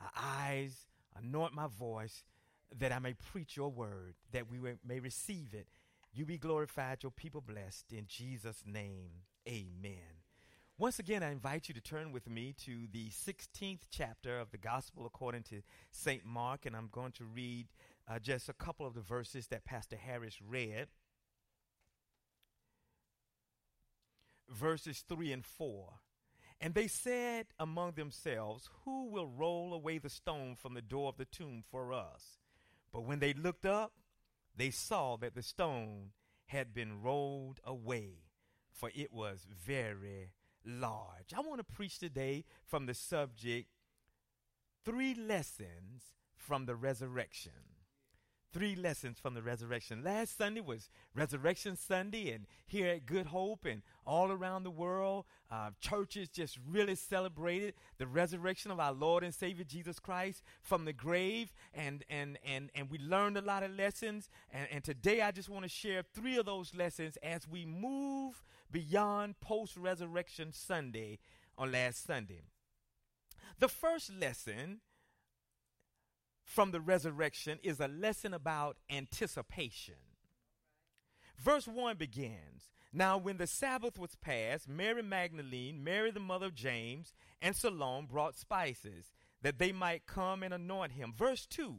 our eyes, anoint my voice, that I may preach your word, that we may receive it. You be glorified, your people blessed. In Jesus' name, amen. Once again, I invite you to turn with me to the 16th chapter of the Gospel according to St. Mark, and I'm going to read uh, just a couple of the verses that Pastor Harris read. Verses 3 and 4. And they said among themselves, Who will roll away the stone from the door of the tomb for us? But when they looked up, they saw that the stone had been rolled away, for it was very large. I want to preach today from the subject Three Lessons from the Resurrection three lessons from the resurrection. Last Sunday was Resurrection Sunday, and here at Good Hope and all around the world, uh, churches just really celebrated the resurrection of our Lord and Savior Jesus Christ from the grave, and and and and we learned a lot of lessons. And, and today, I just want to share three of those lessons as we move beyond post-resurrection Sunday on last Sunday. The first lesson from the resurrection is a lesson about anticipation. Verse 1 begins Now, when the Sabbath was past, Mary Magdalene, Mary the mother of James, and Salome brought spices that they might come and anoint him. Verse 2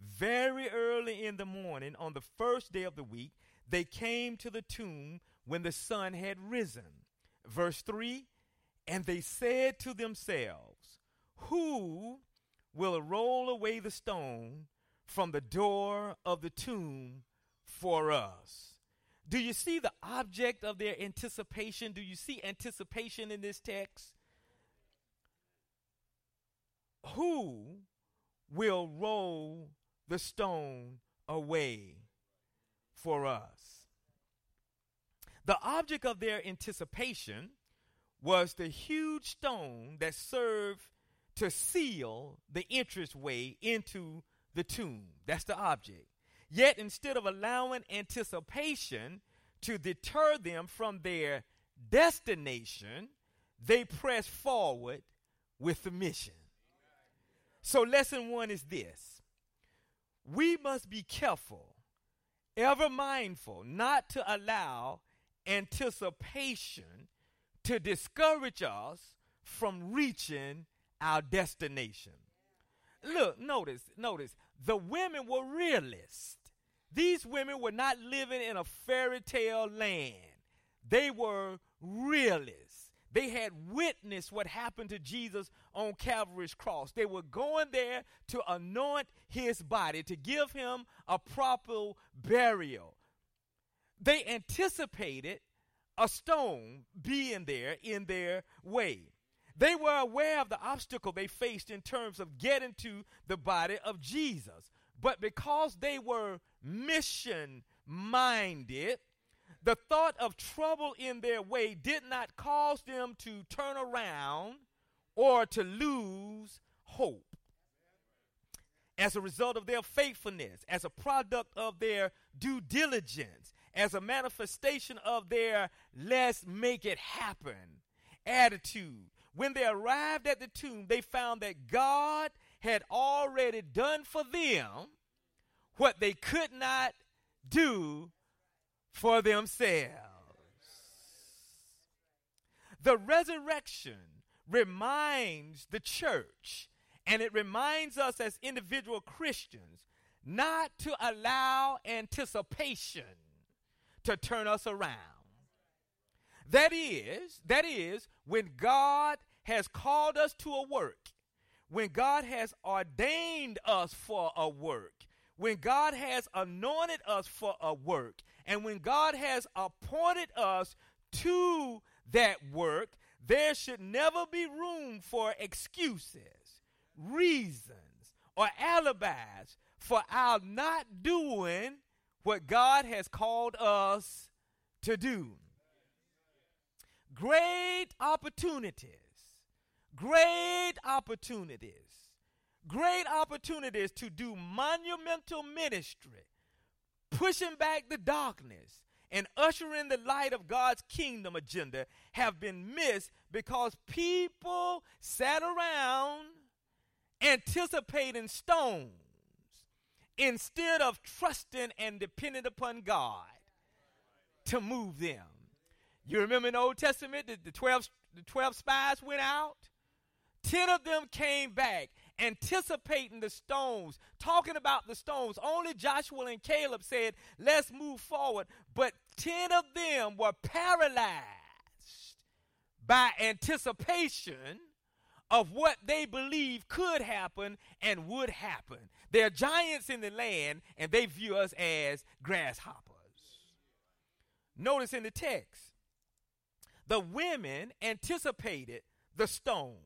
Very early in the morning, on the first day of the week, they came to the tomb when the sun had risen. Verse 3 And they said to themselves, Who will roll away the stone from the door of the tomb for us. Do you see the object of their anticipation? Do you see anticipation in this text? Who will roll the stone away for us? The object of their anticipation was the huge stone that served to seal the entrance way into the tomb. That's the object. Yet, instead of allowing anticipation to deter them from their destination, they press forward with the mission. So, lesson one is this we must be careful, ever mindful, not to allow anticipation to discourage us from reaching our destination. Look, notice, notice, the women were realists. These women were not living in a fairy tale land. They were realists. They had witnessed what happened to Jesus on Calvary's cross. They were going there to anoint his body, to give him a proper burial. They anticipated a stone being there in their way. They were aware of the obstacle they faced in terms of getting to the body of Jesus. But because they were mission minded, the thought of trouble in their way did not cause them to turn around or to lose hope. As a result of their faithfulness, as a product of their due diligence, as a manifestation of their let's make it happen attitude, when they arrived at the tomb, they found that God had already done for them what they could not do for themselves. The resurrection reminds the church and it reminds us as individual Christians not to allow anticipation to turn us around. That is, that is, when God has called us to a work, when God has ordained us for a work, when God has anointed us for a work, and when God has appointed us to that work, there should never be room for excuses, reasons, or alibis for our not doing what God has called us to do great opportunities, great opportunities, great opportunities to do monumental ministry, pushing back the darkness and ushering the light of God's kingdom agenda have been missed because people sat around anticipating stones instead of trusting and depending upon God to move them. You remember in the Old Testament, the, the 12, the 12 spies went out? Ten of them came back anticipating the stones, talking about the stones. Only Joshua and Caleb said, Let's move forward. But ten of them were paralyzed by anticipation of what they believe could happen and would happen. They're giants in the land, and they view us as grasshoppers. Notice in the text, the women anticipated the stone,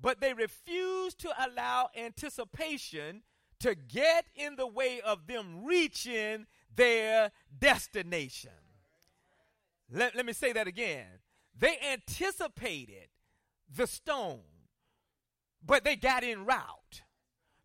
but they refused to allow anticipation to get in the way of them reaching their destination. Let, let me say that again. They anticipated the stone, but they got in route.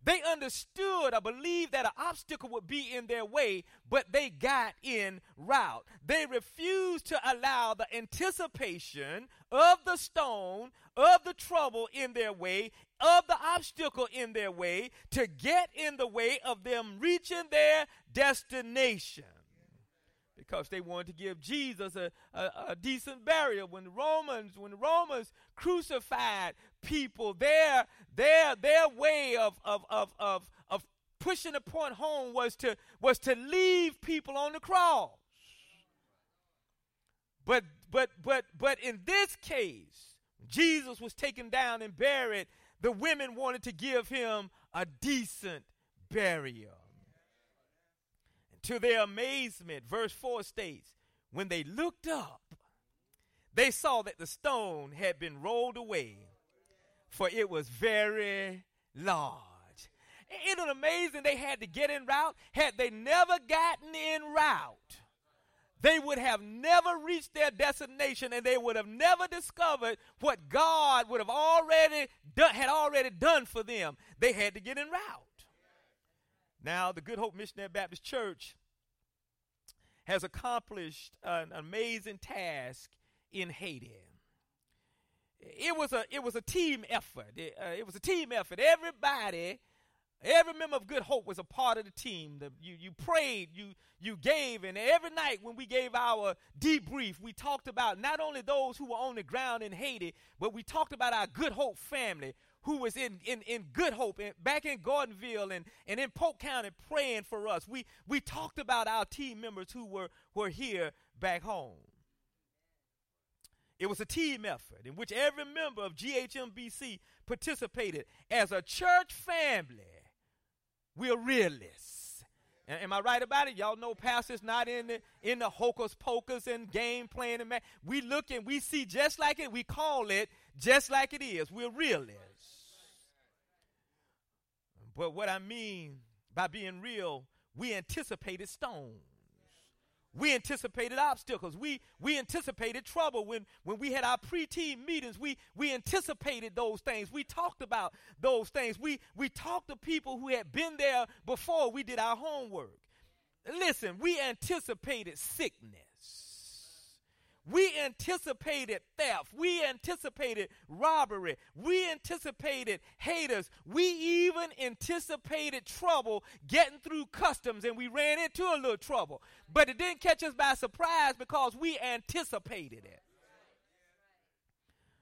They understood or believed that an obstacle would be in their way, but they got in route. They refused to allow the anticipation of the stone, of the trouble in their way, of the obstacle in their way, to get in the way of them reaching their destination because they wanted to give Jesus a, a, a, decent burial. When the Romans, when the Romans crucified people, their their their way of of of of, of pushing the point home was to was to leave people on the cross. But but but but in this case, Jesus was taken down and buried. The women wanted to give him a decent burial. To their amazement, verse 4 states, when they looked up, they saw that the stone had been rolled away, for it was very large. Isn't it amazing they had to get in route? Had they never gotten in route, they would have never reached their destination and they would have never discovered what God would have already done, had already done for them. They had to get in route. Now, the Good Hope Missionary Baptist Church has accomplished an amazing task in Haiti. It was a it was a team effort. It, uh, it was a team effort. Everybody, every member of Good Hope was a part of the team. The, you you prayed, you you gave, and every night when we gave our debrief, we talked about not only those who were on the ground in Haiti, but we talked about our Good Hope family who was in, in, in good hope in, back in Gordonville and, and in Polk County praying for us. We, we talked about our team members who were, were here back home. It was a team effort in which every member of GHMBC participated. As a church family, we're realists. Am I right about it? Y'all know pastors not in the in the hocus pocus and game playing and ma- we look and we see just like it. We call it just like it is. We're realists. But what I mean by being real, we anticipated stones. We anticipated obstacles. We we anticipated trouble when when we had our pre-team meetings. We we anticipated those things. We talked about those things. We we talked to people who had been there before we did our homework. Listen, we anticipated sickness. We anticipated theft. We anticipated robbery. We anticipated haters. We even anticipated trouble getting through customs, and we ran into a little trouble. But it didn't catch us by surprise because we anticipated it.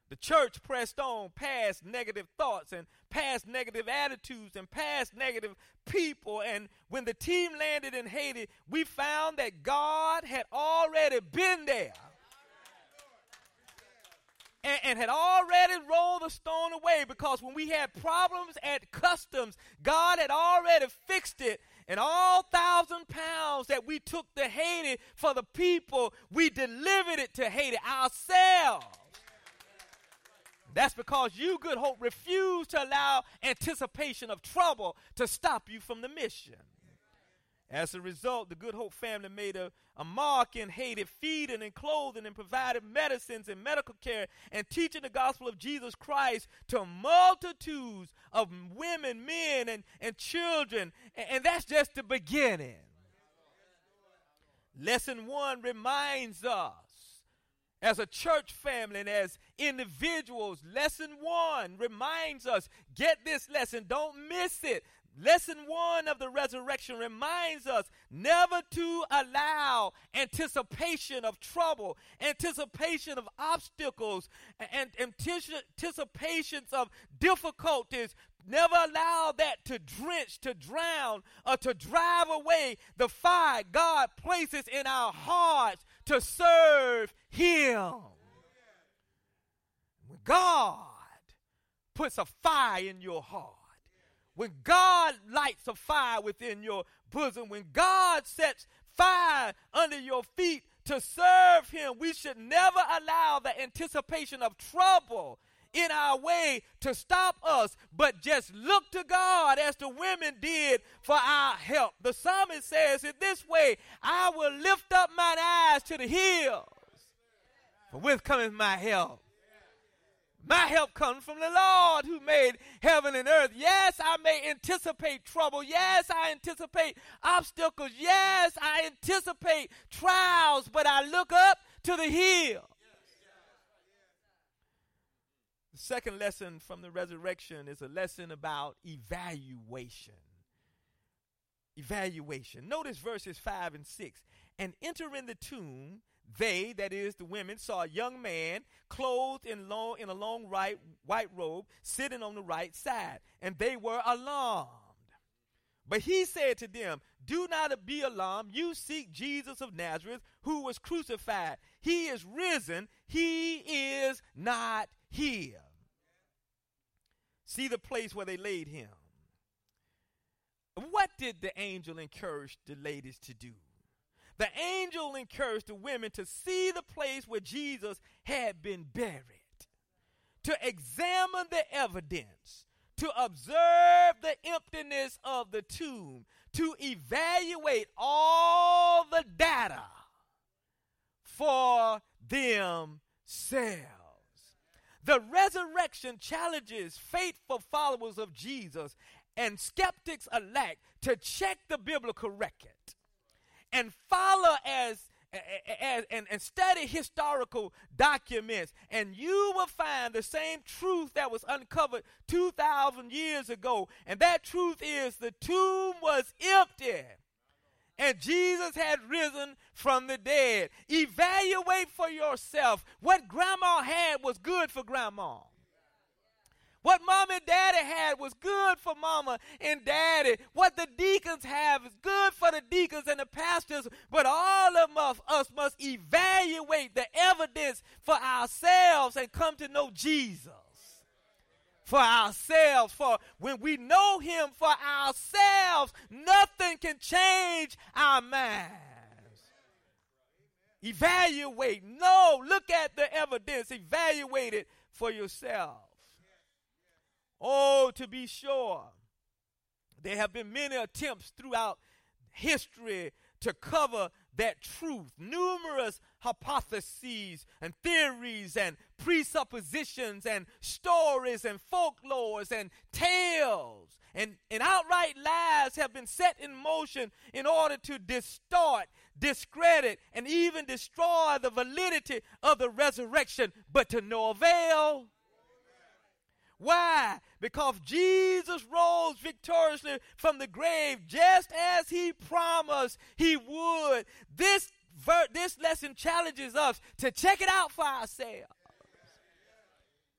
The church pressed on past negative thoughts and past negative attitudes and past negative people. And when the team landed in Haiti, we found that God had already been there and, and, had already rolled the stone away because when we had problems at customs, God had already fixed it. And all thousand pounds that we took to Haiti for the people, we delivered it to Haiti ourselves. That's because you, Good Hope, refused to allow anticipation of trouble to stop you from the mission. As a result, the Good Hope family made a, a mark in Haiti, feeding and clothing and providing medicines and medical care and teaching the gospel of Jesus Christ to multitudes of women, men, and, and children. And, and that's just the beginning. Lesson one reminds us as a church family and as individuals, lesson one reminds us get this lesson, don't miss it. Lesson one of the resurrection reminds us never to allow anticipation of trouble, anticipation of obstacles, and anticipations of difficulties. Never allow that to drench, to drown, or to drive away the fire God places in our hearts to serve Him. When God puts a fire in your heart, when God lights a fire within your bosom, when God sets fire under your feet to serve Him, we should never allow the anticipation of trouble in our way to stop us, but just look to God as the women did for our help. The psalmist says it this way I will lift up mine eyes to the hills, for with cometh my help. My help comes from the Lord who made heaven and earth. Yes, I may anticipate trouble. Yes, I anticipate obstacles. Yes, I anticipate trials, but I look up to the hill. The second lesson from the resurrection is a lesson about evaluation. Evaluation. Notice verses 5 and 6. And entering the tomb, they, that is the women, saw a young man clothed in, long, in a long right, white robe sitting on the right side, and they were alarmed. But he said to them, Do not be alarmed. You seek Jesus of Nazareth, who was crucified. He is risen. He is not here. See the place where they laid him. What did the angel encourage the ladies to do? The angel encouraged the women to see the place where Jesus had been buried, to examine the evidence, to observe the emptiness of the tomb, to evaluate all the data for themselves. The resurrection challenges faithful followers of Jesus and skeptics alike to check the biblical record and follow as and, and, and, study historical documents, and you will find the same truth that was uncovered 2,000 years ago. And that truth is the tomb was empty, and Jesus had risen from the dead. Evaluate for yourself what grandma had was good for grandma. What mom and daddy had was good for mama and daddy. What the deacons have is good for the deacons and the pastors. But all of us must evaluate the evidence for ourselves and come to know Jesus for ourselves. For when we know Him for ourselves, nothing can change our minds. Evaluate. No, look at the evidence. Evaluate it for yourself. Oh, to be sure, there have been many attempts throughout history to cover that truth. Numerous hypotheses and theories and presuppositions and stories and folklores and tales and, and outright lies have been set in motion in order to distort, discredit, and even destroy the validity of the resurrection, but to no avail. Why? Because Jesus rose victoriously from the grave just as he promised he would. This, ver- this lesson challenges us to check it out for ourselves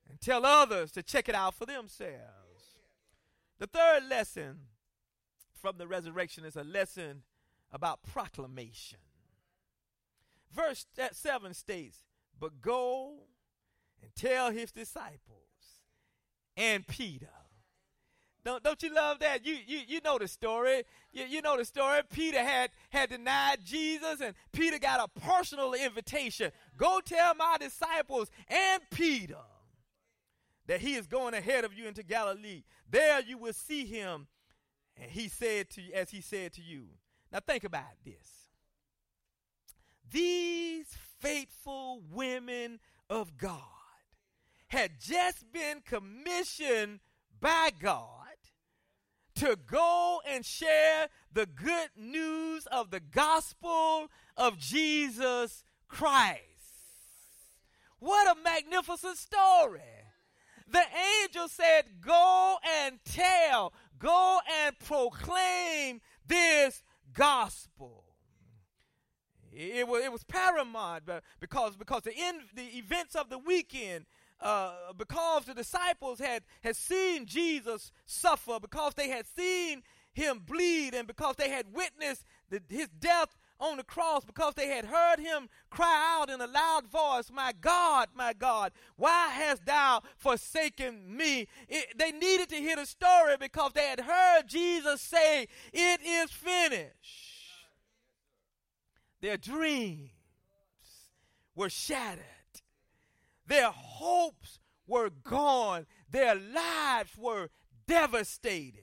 and tell others to check it out for themselves. The third lesson from the resurrection is a lesson about proclamation. Verse uh, 7 states, But go and tell his disciples and Peter. Don't, don't you love that? You, you, you know the story. You, you know the story. Peter had, had denied Jesus, and Peter got a personal invitation. Go tell my disciples and Peter that he is going ahead of you into Galilee. There you will see him. And he said to as he said to you. Now think about this. These faithful women of God had just been commissioned by God to go and share the good news of the gospel of Jesus Christ. What a magnificent story. The angel said, Go and tell, go and proclaim this gospel. It was, it was paramount because, because the, in, the events of the weekend, uh, because the disciples had, had seen Jesus suffer, because they had seen him bleed, and because they had witnessed the, his death on the cross because they had heard him cry out in a loud voice, My God, my God, why hast thou forsaken me? It, they needed to hear the story because they had heard Jesus say, It is finished. Their dreams were shattered, their hopes were gone, their lives were devastated.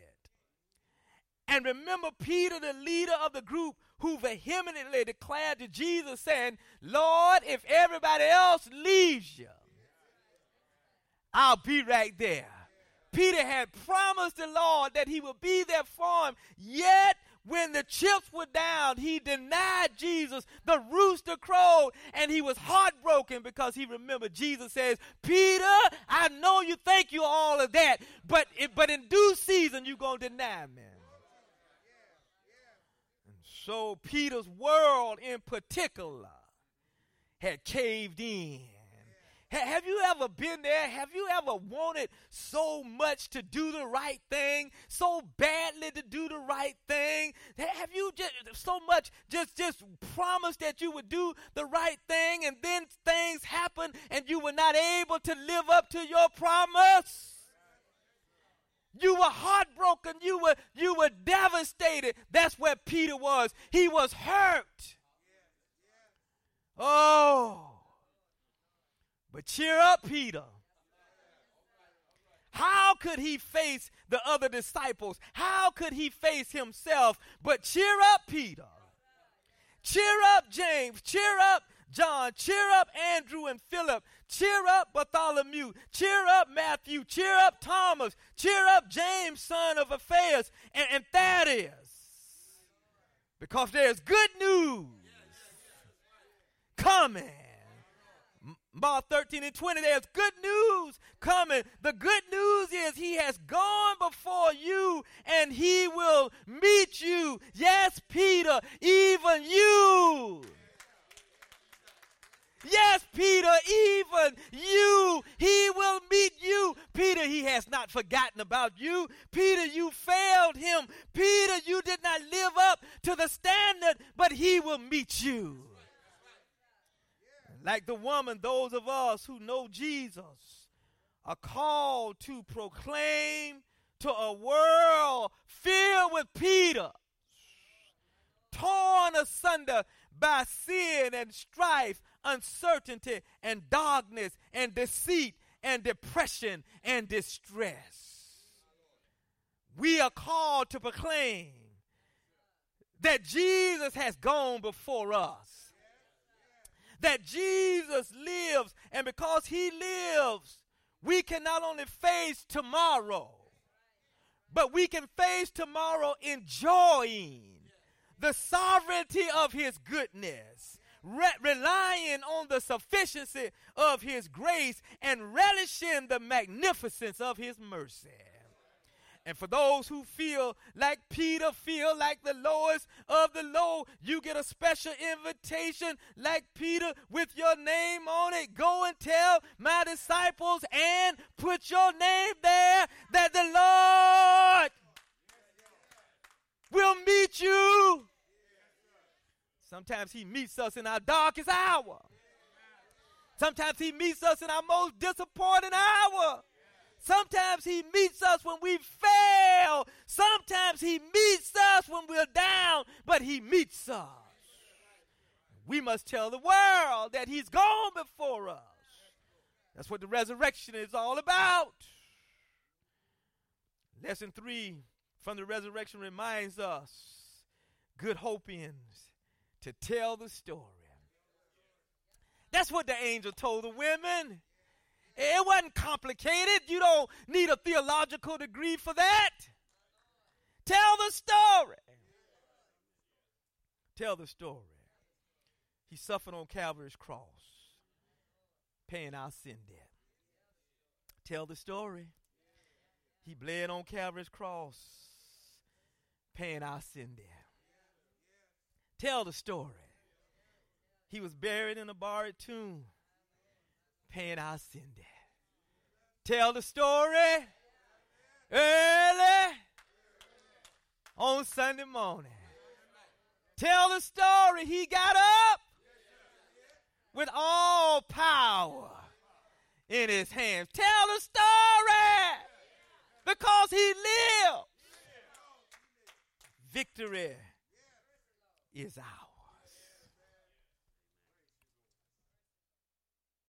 And remember, Peter, the leader of the group, who vehemently declared to Jesus, saying, Lord, if everybody else leaves you, I'll be right there. Peter had promised the Lord that he would be there for him, yet when the chips were down, he denied Jesus. The rooster crowed, and he was heartbroken because he remembered Jesus says, Peter, I know you think you're all of that, but, but in due season, you're going to deny me. So Peter's world in particular had caved in. Have you ever been there? Have you ever wanted so much to do the right thing, so badly to do the right thing? Have you just so much just just promised that you would do the right thing and then things happen and you were not able to live up to your promise? You were heartbroken. You were, you were devastated. That's where Peter was. He was hurt. Oh. But cheer up, Peter. How could he face the other disciples? How could he face himself? But cheer up, Peter. Cheer up, James. Cheer up, John. Cheer up, Andrew and Philip. Cheer up, Bartholomew. Cheer up, Matthew. Cheer up, Thomas. Cheer up, James, son of Alphaeus, and, and Thaddeus. Because there's good news coming. Mark 13 and 20, there's good news coming. The good news is he has gone before you and he will meet you. Yes, Peter, even you. Yes, Peter, even you, he will meet you. Peter, he has not forgotten about you. Peter, you failed him. Peter, you did not live up to the standard, but he will meet you. Like the woman, those of us who know Jesus are called to proclaim to a world filled with Peter, torn asunder by sin and strife, uncertainty and darkness and deceit and depression and distress. We are called to proclaim that Jesus has gone before us. That Jesus lives, and because he lives, we can not only face tomorrow, but we can face tomorrow enjoying the sovereignty of his goodness re- relying on the sufficiency of his grace and relishing the magnificence of his mercy. And for those who feel like Peter, feel like the lowest of the low, you get a special invitation like Peter with your name on it. Go and tell my disciples and put your name there that the Lord will meet you Sometimes He meets us in our darkest hour. Sometimes He meets us in our most disappointing hour. Sometimes He meets us when we fail. Sometimes He meets us when we're down, but He meets us. We must tell the world that He's gone before us. That's what the resurrection is all about. Lesson three from the resurrection reminds us good hopians to tell the story. That's what the angel told the women. It wasn't complicated. You don't need a theological degree for that. Tell the story. Tell the story. He suffered on Calvary's cross. paying our sin debt. Tell the story. He bled on Calvary's cross, paying our sin debt. Tell the story. He was buried in a borrowed tomb, paying our sin debt. Tell the story early on Sunday morning. Tell the story. He got up with all power in his hands. Tell the story because he lives. Victory is ours.